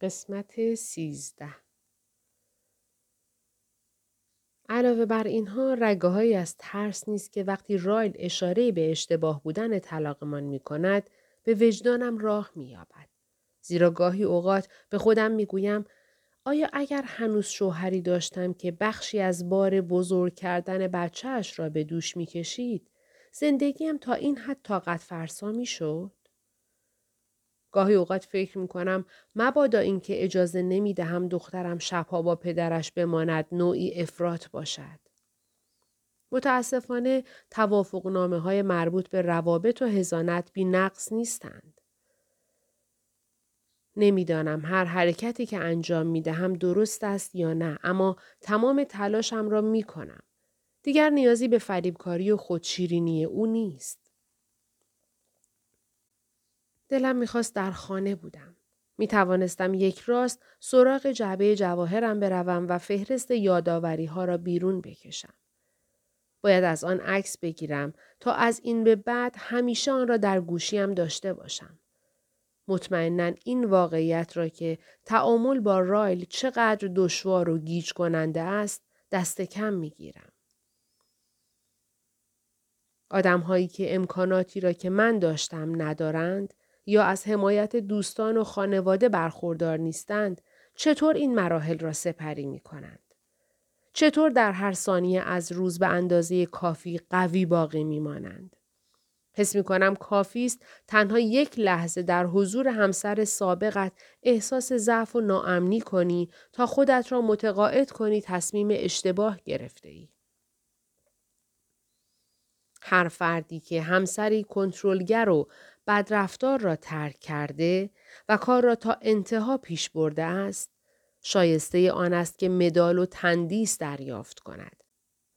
قسمت سیزده علاوه بر اینها رگه از ترس نیست که وقتی رایل اشاره به اشتباه بودن طلاقمان می کند به وجدانم راه می یابد. زیرا گاهی اوقات به خودم می گویم آیا اگر هنوز شوهری داشتم که بخشی از بار بزرگ کردن بچهش را به دوش می کشید زندگیم تا این حد طاقت فرسا می شد؟ گاهی اوقات فکر می کنم مبادا اینکه اجازه نمی دهم دخترم شبها با پدرش بماند نوعی افراط باشد. متاسفانه توافق نامه های مربوط به روابط و هزانت بی نقص نیستند. نمی‌دانم هر حرکتی که انجام می دهم درست است یا نه اما تمام تلاشم را می کنم. دیگر نیازی به فریبکاری و خودشیرینی او نیست. دلم می‌خواست در خانه بودم. می توانستم یک راست سراغ جعبه جواهرم بروم و فهرست یاداوری ها را بیرون بکشم. باید از آن عکس بگیرم تا از این به بعد همیشه آن را در گوشیم داشته باشم. مطمئنا این واقعیت را که تعامل با رایل چقدر دشوار و گیج کننده است دست کم می گیرم. آدم هایی که امکاناتی را که من داشتم ندارند یا از حمایت دوستان و خانواده برخوردار نیستند چطور این مراحل را سپری می کنند؟ چطور در هر ثانیه از روز به اندازه کافی قوی باقی می مانند؟ حس می کنم کافی است تنها یک لحظه در حضور همسر سابقت احساس ضعف و ناامنی کنی تا خودت را متقاعد کنی تصمیم اشتباه گرفته ای. هر فردی که همسری کنترلگر و بدرفتار را ترک کرده و کار را تا انتها پیش برده است شایسته آن است که مدال و تندیس دریافت کند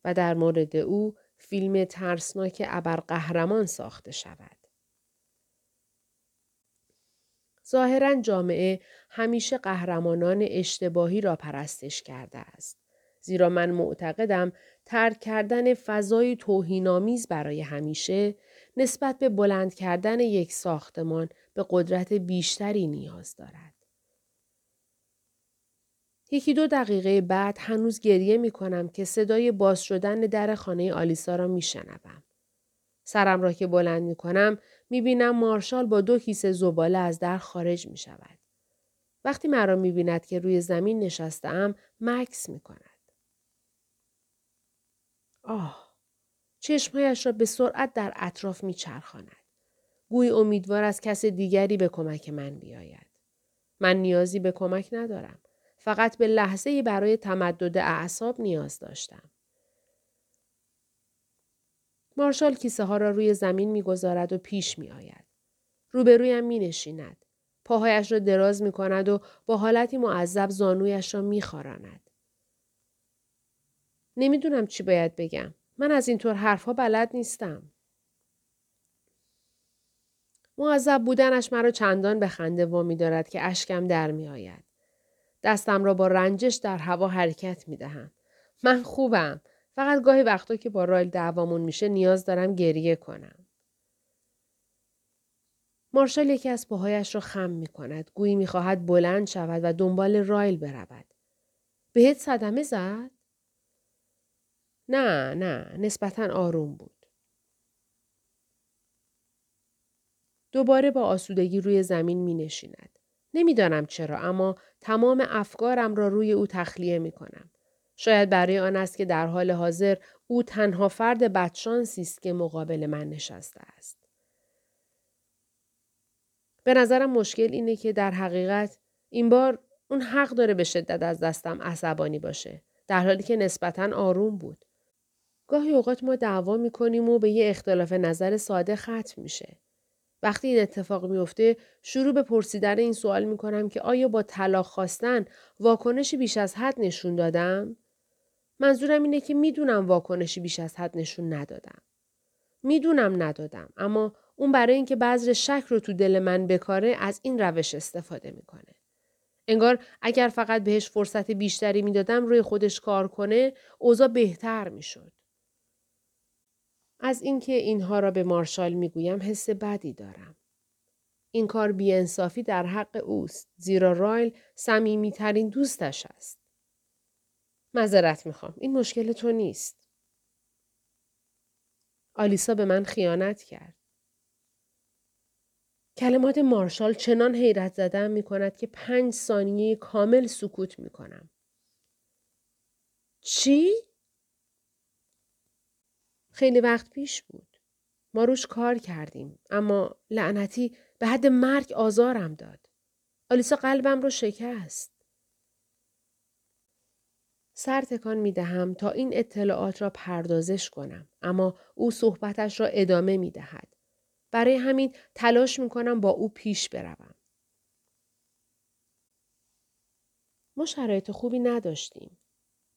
و در مورد او فیلم ترسناک ابرقهرمان ساخته شود. ظاهرا جامعه همیشه قهرمانان اشتباهی را پرستش کرده است. زیرا من معتقدم ترک کردن فضای توهینآمیز برای همیشه نسبت به بلند کردن یک ساختمان به قدرت بیشتری نیاز دارد. یکی دو دقیقه بعد هنوز گریه می کنم که صدای باز شدن در خانه آلیسا را می شنبم. سرم را که بلند می کنم می بینم مارشال با دو کیسه زباله از در خارج می شود. وقتی مرا می بیند که روی زمین نشستم مکس می کند. آه چشمهایش را به سرعت در اطراف می چرخاند. گوی امیدوار از کس دیگری به کمک من بیاید. من نیازی به کمک ندارم. فقط به لحظه برای تمدد اعصاب نیاز داشتم. مارشال کیسه ها را روی زمین می‌گذارد و پیش می آید. روبرویم می نشیند. پاهایش را دراز می کند و با حالتی معذب زانویش را می خاراند. نمی‌دونم چی باید بگم. من از اینطور حرفها بلد نیستم. معذب بودنش مرا چندان به خنده وامی دارد که اشکم در می آید. دستم را با رنجش در هوا حرکت می دهم. من خوبم. فقط گاهی وقتا که با رایل دعوامون میشه نیاز دارم گریه کنم. مارشال یکی از پاهایش را خم می کند. گویی می خواهد بلند شود و دنبال رایل برود. بهت صدمه زد؟ نه نه نسبتا آروم بود. دوباره با آسودگی روی زمین می نشیند. نمی‌دانم چرا اما تمام افکارم را روی او تخلیه می کنم. شاید برای آن است که در حال حاضر او تنها فرد بدشانسی است که مقابل من نشسته است. به نظرم مشکل اینه که در حقیقت این بار اون حق داره به شدت از دستم عصبانی باشه در حالی که نسبتا آروم بود. گاهی اوقات ما دعوا می‌کنیم و به یه اختلاف نظر ساده ختم میشه. وقتی این اتفاق میفته شروع به پرسیدن این سوال می‌کنم که آیا با طلاق خواستن واکنشی بیش از حد نشون دادم؟ منظورم اینه که می‌دونم واکنشی بیش از حد نشون ندادم. می‌دونم ندادم اما اون برای اینکه بذر شک رو تو دل من بکاره از این روش استفاده می‌کنه. انگار اگر فقط بهش فرصت بیشتری می‌دادم روی خودش کار کنه اوضاع بهتر می‌شد. از اینکه اینها را به مارشال می‌گویم حس بدی دارم. این کار بیانصافی در حق اوست زیرا رایل صمیمیترین دوستش است. معذرت می‌خوام. این مشکل تو نیست. آلیسا به من خیانت کرد. کلمات مارشال چنان حیرت زدم می کند که پنج ثانیه کامل سکوت می کنم. چی؟ خیلی وقت پیش بود. ما روش کار کردیم اما لعنتی به حد مرگ آزارم داد. آلیسا قلبم رو شکست. سر تکان می دهم تا این اطلاعات را پردازش کنم اما او صحبتش را ادامه می دهد. برای همین تلاش می کنم با او پیش بروم. ما شرایط خوبی نداشتیم.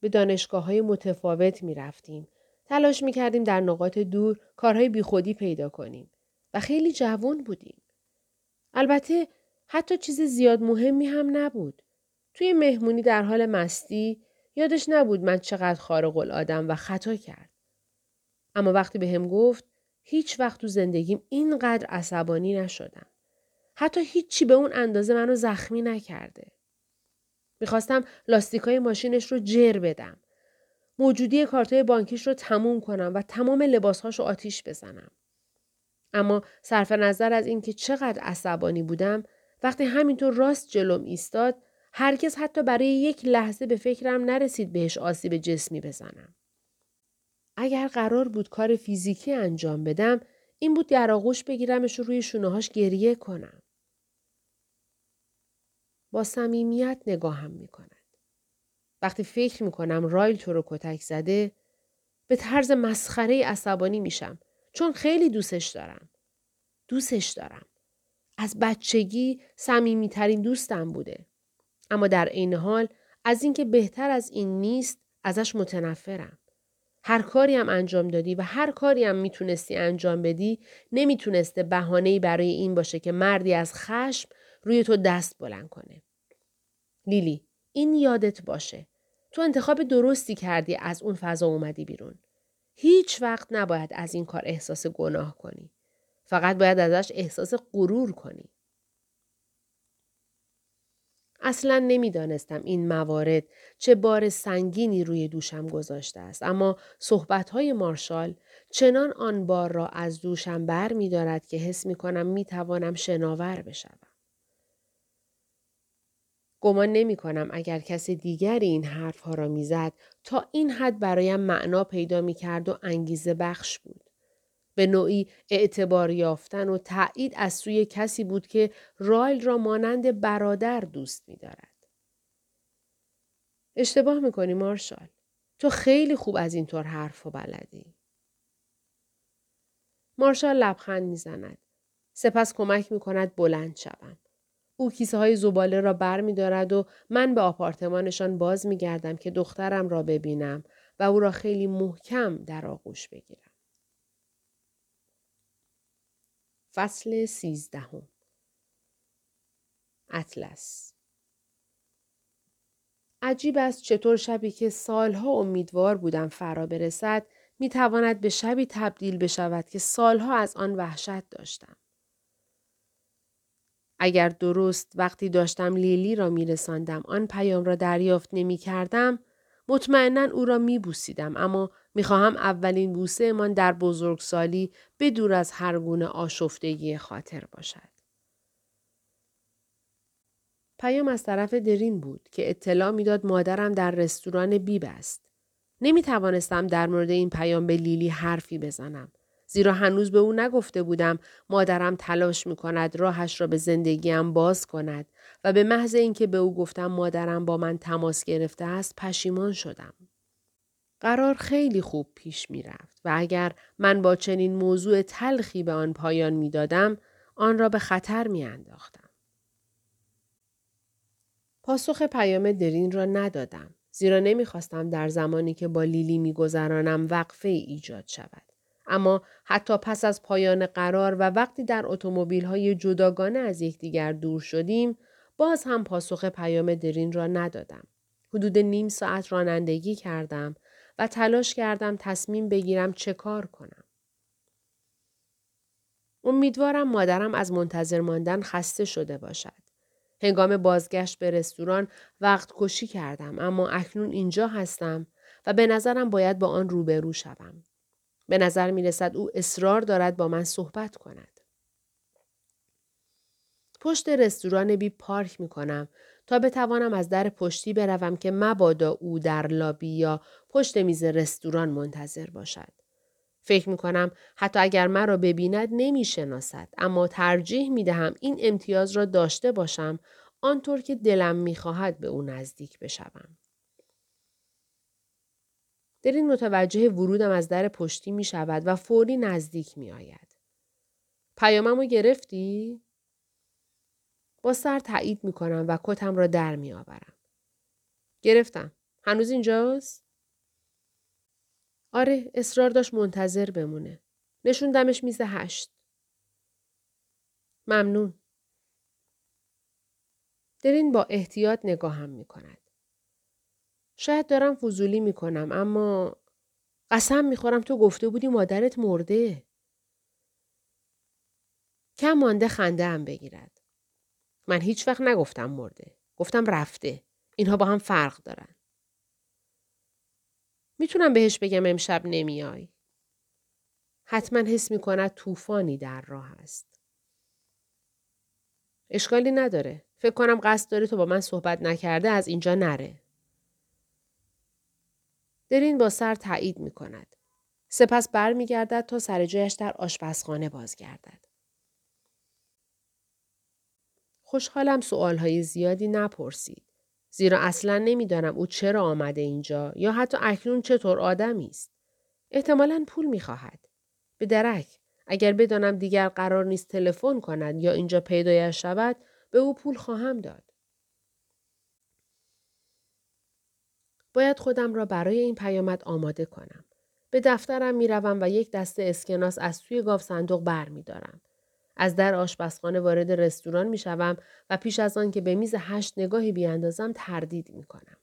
به دانشگاه های متفاوت می رفتیم. تلاش می کردیم در نقاط دور کارهای بیخودی پیدا کنیم. و خیلی جوان بودیم. البته حتی چیز زیاد مهمی هم نبود. توی مهمونی در حال مستی یادش نبود من چقدر خارق العادم و خطا کرد. اما وقتی به هم گفت هیچ وقت تو زندگیم اینقدر عصبانی نشدم. حتی هیچی به اون اندازه منو زخمی نکرده. می‌خواستم لاستیکای ماشینش رو جر بدم. موجودی کارتای بانکیش رو تموم کنم و تمام لباسهاش رو آتیش بزنم. اما صرف نظر از اینکه چقدر عصبانی بودم وقتی همینطور راست جلوم ایستاد هرگز حتی برای یک لحظه به فکرم نرسید بهش آسیب جسمی بزنم. اگر قرار بود کار فیزیکی انجام بدم این بود در آغوش بگیرمش و روی شونههاش گریه کنم. با صمیمیت نگاهم می کند. وقتی فکر می کنم رایل تو رو کتک زده به طرز مسخره عصبانی میشم چون خیلی دوستش دارم. دوستش دارم. از بچگی صمیمیترین دوستم بوده. اما در عین حال از اینکه بهتر از این نیست ازش متنفرم. هر کاری هم انجام دادی و هر کاری هم می‌تونستی انجام بدی نمی‌تونسته بهانه‌ای برای این باشه که مردی از خشم روی تو دست بلند کنه. لیلی این یادت باشه. تو انتخاب درستی کردی از اون فضا اومدی بیرون. هیچ وقت نباید از این کار احساس گناه کنی. فقط باید ازش احساس غرور کنی. اصلا نمی‌دانستم این موارد چه بار سنگینی روی دوشم گذاشته است اما صحبتهای مارشال چنان آن بار را از دوشم بر می دارد که حس می کنم می توانم شناور بشوم. گمان نمی کنم اگر کس دیگری این حرفها را می‌زد تا این حد برایم معنا پیدا می کرد و انگیزه بخش بود. به نوعی اعتبار یافتن و تایید از سوی کسی بود که رایل را مانند برادر دوست می دارد. اشتباه می‌کنی مارشال. تو خیلی خوب از اینطور حرف و بلدی. مارشال لبخند می‌زند. سپس کمک می کند بلند شوم. او کیسه های زباله را بر می دارد و من به آپارتمانشان باز می گردم که دخترم را ببینم و او را خیلی محکم در آغوش بگیرم. فصل سیزدهم اطلس عجیب است چطور شبی که سالها امیدوار بودم فرا برسد می تواند به شبی تبدیل بشود که سالها از آن وحشت داشتم. اگر درست وقتی داشتم لیلی را می رساندم آن پیام را دریافت نمی کردم مطمئنا او را می بوسیدم اما می‌خواهم اولین بوسه من در بزرگسالی بدور از هر گونه آشفتگی خاطر باشد. پیام از طرف درین بود که اطلاع می‌داد مادرم در رستوران بیب است. نمی توانستم در مورد این پیام به لیلی حرفی بزنم. زیرا هنوز به او نگفته بودم مادرم تلاش می کند راهش را به زندگیم باز کند و به محض اینکه به او گفتم مادرم با من تماس گرفته است پشیمان شدم. قرار خیلی خوب پیش می رفت و اگر من با چنین موضوع تلخی به آن پایان می دادم آن را به خطر می انداختم. پاسخ پیام درین را ندادم زیرا نمی‌خواستم در زمانی که با لیلی میگذرانم وقفه ایجاد شود. اما حتی پس از پایان قرار و وقتی در اتومبیل های جداگانه از یکدیگر دور شدیم باز هم پاسخ پیام درین را ندادم. حدود نیم ساعت رانندگی کردم و تلاش کردم تصمیم بگیرم چه کار کنم. امیدوارم مادرم از منتظر ماندن خسته شده باشد. هنگام بازگشت به رستوران وقت کشی کردم اما اکنون اینجا هستم و به نظرم باید با آن روبرو شوم. به نظر می رسد او اصرار دارد با من صحبت کند. پشت رستوران بی پارک می کنم تا بتوانم از در پشتی بروم که مبادا او در لابی یا پشت میز رستوران منتظر باشد. فکر می کنم حتی اگر مرا ببیند نمی شناسد اما ترجیح می دهم این امتیاز را داشته باشم آنطور که دلم می خواهد به او نزدیک بشوم. در این متوجه ورودم از در پشتی می شود و فوری نزدیک می آید. پیامم رو گرفتی؟ با سر تایید می کنم و کتم را در می آورم. گرفتم. هنوز اینجاست؟ آره اصرار داشت منتظر بمونه. نشوندمش میز هشت. ممنون. درین با احتیاط نگاهم می کند. شاید دارم فضولی می کنم اما قسم می خورم تو گفته بودی مادرت مرده. کم مانده خنده هم بگیرد. من هیچ وقت نگفتم مرده. گفتم رفته. اینها با هم فرق دارن. می‌تونم بهش بگم امشب نمیای. حتما حس می کند طوفانی در راه است. اشکالی نداره. فکر کنم قصد داره تو با من صحبت نکرده از اینجا نره. درین با سر تایید می کند. سپس برمیگردد تا سر جایش در آشپزخانه بازگردد. خوشحالم سوالهای زیادی نپرسید. زیرا اصلا نمی‌دانم او چرا آمده اینجا یا حتی اکنون چطور آدمی است. احتمالا پول می‌خواهد. به درک اگر بدانم دیگر قرار نیست تلفن کند یا اینجا پیدایش شود به او پول خواهم داد. باید خودم را برای این پیامد آماده کنم. به دفترم می‌روم و یک دسته اسکناس از توی گاف صندوق بر می دارم. از در آشپزخانه وارد رستوران می شوم و پیش از آن که به میز هشت نگاهی بیاندازم تردید می کنم.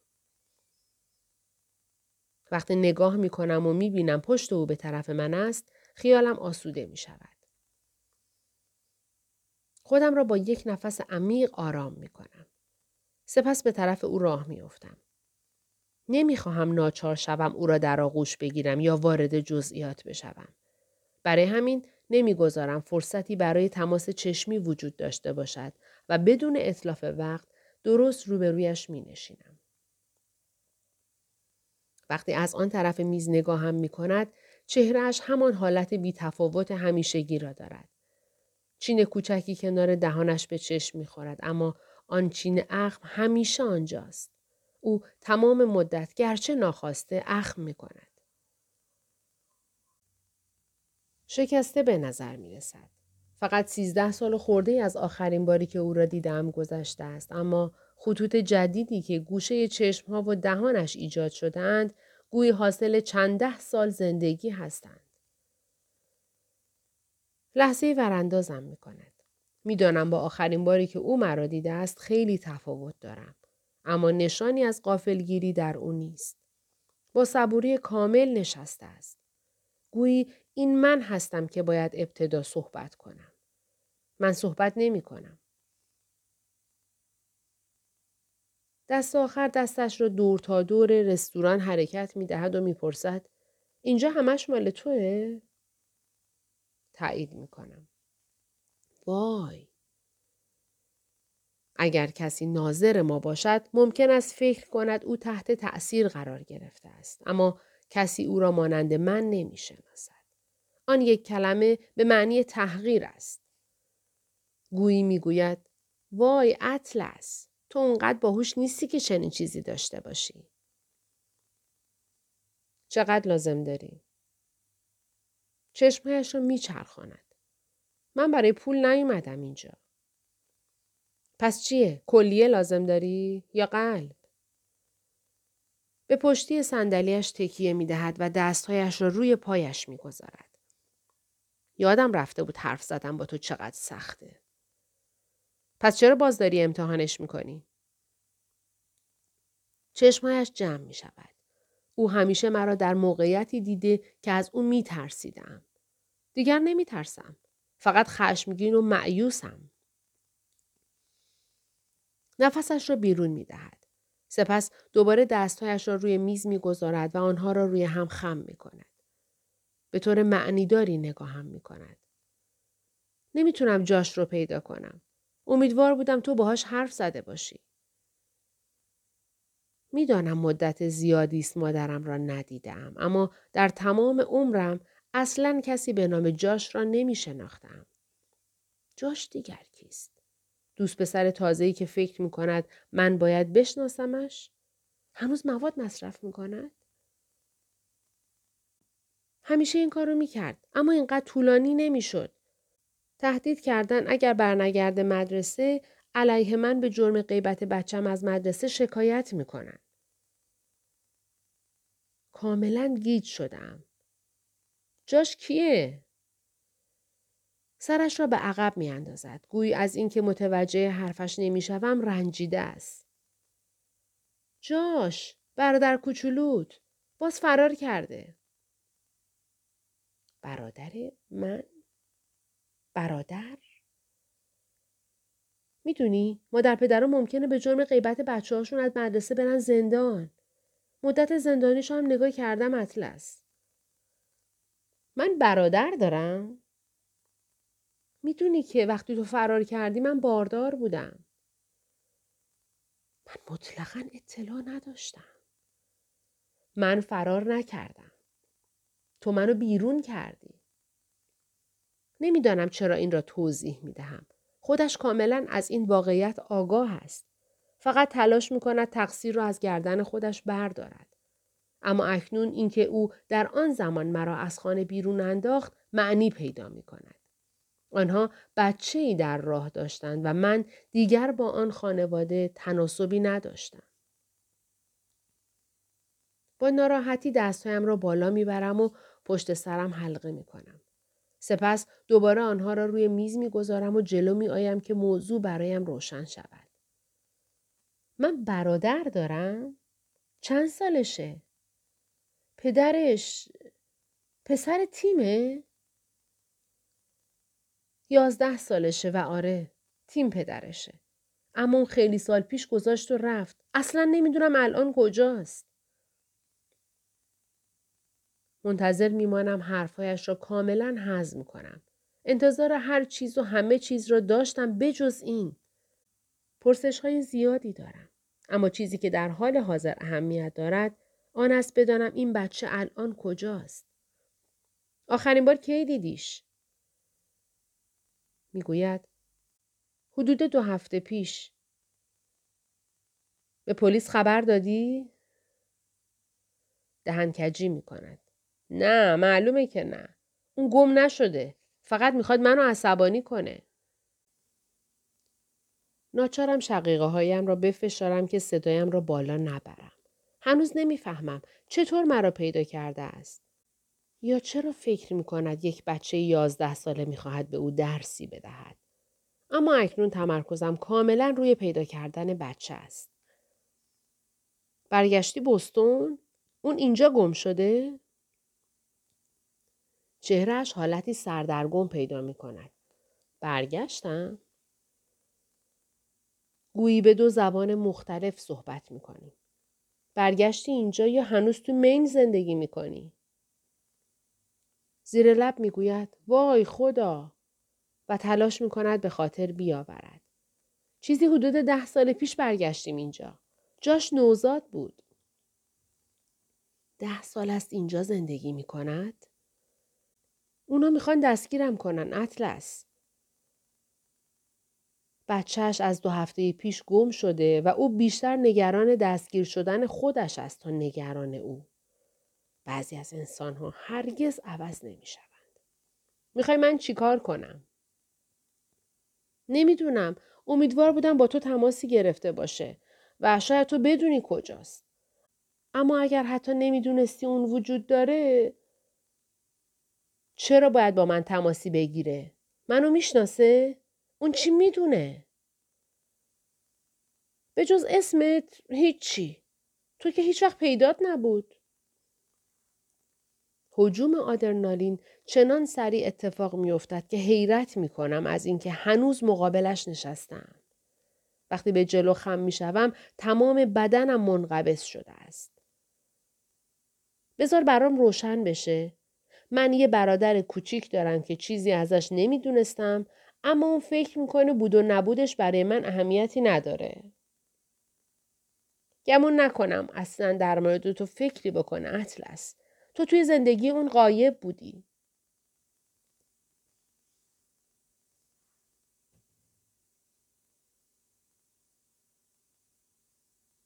وقتی نگاه می کنم و می بینم پشت او به طرف من است، خیالم آسوده می شود. خودم را با یک نفس عمیق آرام می کنم. سپس به طرف او راه می افتم. نمی خواهم ناچار شوم او را در آغوش بگیرم یا وارد جزئیات بشوم. برای همین نمی‌گذارم فرصتی برای تماس چشمی وجود داشته باشد و بدون اطلاف وقت درست روبرویش می نشینم. وقتی از آن طرف میز نگاهم می کند چهرهش همان حالت بی تفاوت همیشگی را دارد. چین کوچکی کنار دهانش به چشم می خورد اما آن چین اخم همیشه آنجاست. او تمام مدت گرچه ناخواسته اخم می کند. شکسته به نظر می رسد. فقط سیزده سال خورده از آخرین باری که او را دیدم گذشته است اما خطوط جدیدی که گوشه چشمها و دهانش ایجاد شدند گویی حاصل چند ده سال زندگی هستند. لحظه وراندازم می کند. می‌دانم با آخرین باری که او مرا دیده است خیلی تفاوت دارم. اما نشانی از قافلگیری در او نیست. با صبوری کامل نشسته است. گویی این من هستم که باید ابتدا صحبت کنم. من صحبت نمی کنم. دست آخر دستش را دور تا دور رستوران حرکت می دهد و می‌پرسد اینجا همش مال توه؟ تایید می کنم. وای. اگر کسی ناظر ما باشد ممکن است فکر کند او تحت تأثیر قرار گرفته است اما کسی او را مانند من نمی شناسد. آن یک کلمه به معنی تحقیر است. گویی می‌گوید وای اطلس تو اونقدر باهوش نیستی که چنین چیزی داشته باشی. چقدر لازم داری؟ چشمهایش را میچرخاند. من برای پول نیومدم اینجا. پس چیه؟ کلیه لازم داری؟ یا قلب؟ به پشتی صندلیاش تکیه می دهد و دستهایش را روی پایش می گذارد. یادم رفته بود حرف زدم با تو چقدر سخته. پس چرا باز داری امتحانش می‌کنی؟ چشمهایش جمع می شود. او همیشه مرا در موقعیتی دیده که از او می ترسیدم. دیگر نمی ترسم. فقط خشمگین و معیوسم. نفسش را بیرون می دهد. سپس دوباره دستهایش را روی میز می گذارد و آنها را روی هم خم می کند. به طور معنیداری نگاهم می کند. نمی‌تونم جاش رو پیدا کنم. امیدوار بودم تو باهاش حرف زده باشی. می‌دانم مدت زیادی است مادرم را ندیدم اما در تمام عمرم اصلا کسی به نام جاش را نمی شناختم. جاش دیگر کیست؟ دوست پسر تازه‌ای که فکر می کند من باید بشناسمش؟ هنوز مواد مصرف می کند؟ همیشه این کارو می کرد اما اینقدر طولانی نمی شد. تهدید کردن اگر برنگرد مدرسه علیه من به جرم غیبت بچم از مدرسه شکایت می کنن. کاملا گیج شدم. جاش کیه؟ سرش را به عقب می اندازد. گویی از اینکه متوجه حرفش نمی‌شوم رنجیده است. جاش برادر کوچولوت باز فرار کرده. برادر من؟ برادر؟ می‌دونی مادر پدرها ممکنه به جرم غیبت بچه هاشون از مدرسه برن زندان. مدت زندانیش هم نگاه کردم اطلس. من برادر دارم؟ می‌دونی که وقتی تو فرار کردی من باردار بودم. من مطلقا اطلاع نداشتم. من فرار نکردم. تو منو بیرون کردی. نمی‌دانم چرا این را توضیح می دهم. خودش کاملا از این واقعیت آگاه است. فقط تلاش می کند تقصیر را از گردن خودش بردارد. اما اکنون اینکه او در آن زمان مرا از خانه بیرون انداخت معنی پیدا می کند. آنها بچه ای در راه داشتند و من دیگر با آن خانواده تناسبی نداشتم. با ناراحتی دستهایم را بالا می‌برم و پشت سرم حلقه می کنم. سپس دوباره آنها را روی میز می‌گذارم و جلو می آیم که موضوع برایم روشن شود. من برادر دارم؟ چند سالشه؟ پدرش پسر تیمه؟ یازده سالشه و آره تیم پدرشه. اما اون خیلی سال پیش گذاشت و رفت. اصلا نمی‌دونم الان کجاست. منتظر میمانم حرفهایش را کاملا هضم کنم. انتظار هر چیز و همه چیز را داشتم بجز این. پرسش های زیادی دارم. اما چیزی که در حال حاضر اهمیت دارد آن است بدانم این بچه الان کجاست. آخرین بار کی دیدیش؟ می‌گوید حدود دو هفته پیش. به پلیس خبر دادی؟ دهنکجی می کند. نه معلومه که نه. اون گم نشده. فقط می‌خواد منو عصبانی کنه. ناچارم شقیقه هایم را بفشارم که صدایم را بالا نبرم. هنوز نمی‌فهمم چطور مرا پیدا کرده است. یا چرا فکر می کند یک بچه یازده ساله می خواهد به او درسی بدهد. اما اکنون تمرکزم کاملا روی پیدا کردن بچه است. برگشتی بستون؟ اون اینجا گم شده؟ چهرهش حالتی سردرگم پیدا می کند. برگشتم؟ گویی به دو زبان مختلف صحبت می کنیم. برگشتی اینجا یا هنوز تو مین زندگی می کنی؟ زیر لب می گوید وای خدا و تلاش می کند به خاطر بیاورد. چیزی حدود ده سال پیش برگشتیم اینجا. جاش نوزاد بود. ده سال است اینجا زندگی می کند؟ اونا می‌خوان دستگیرم کنن اطلس. بچهش از دو هفته پیش گم شده و او بیشتر نگران دستگیر شدن خودش است تا نگران او. بعضی از انسان ها هرگز عوض نمی شوند. می‌خوای من چیکار کنم؟ نمی‌دونم. امیدوار بودم با تو تماسی گرفته باشه و شاید تو بدونی کجاست. اما اگر حتی نمی‌دونستی اون وجود داره چرا باید با من تماسی بگیره؟ منو می‌شناسه؟ اون چی می‌دونه؟ به جز اسمت هیچی. تو که هیچ وقت پیدات نبود. حجوم آدرنالین چنان سریع اتفاق میافتد که حیرت می کنم از اینکه هنوز مقابلش نشستم. وقتی به جلو خم می شوم تمام بدنم منقبض شده است. بذار برام روشن بشه. من یه برادر کوچیک دارم که چیزی ازش نمی‌دونستم اما اون فکر می‌کنه بود و نبودش برای من اهمیتی نداره. گمون نکنم اصلا در مورد تو فکری بکنه اطلس. تو توی زندگی اون قایب بودی.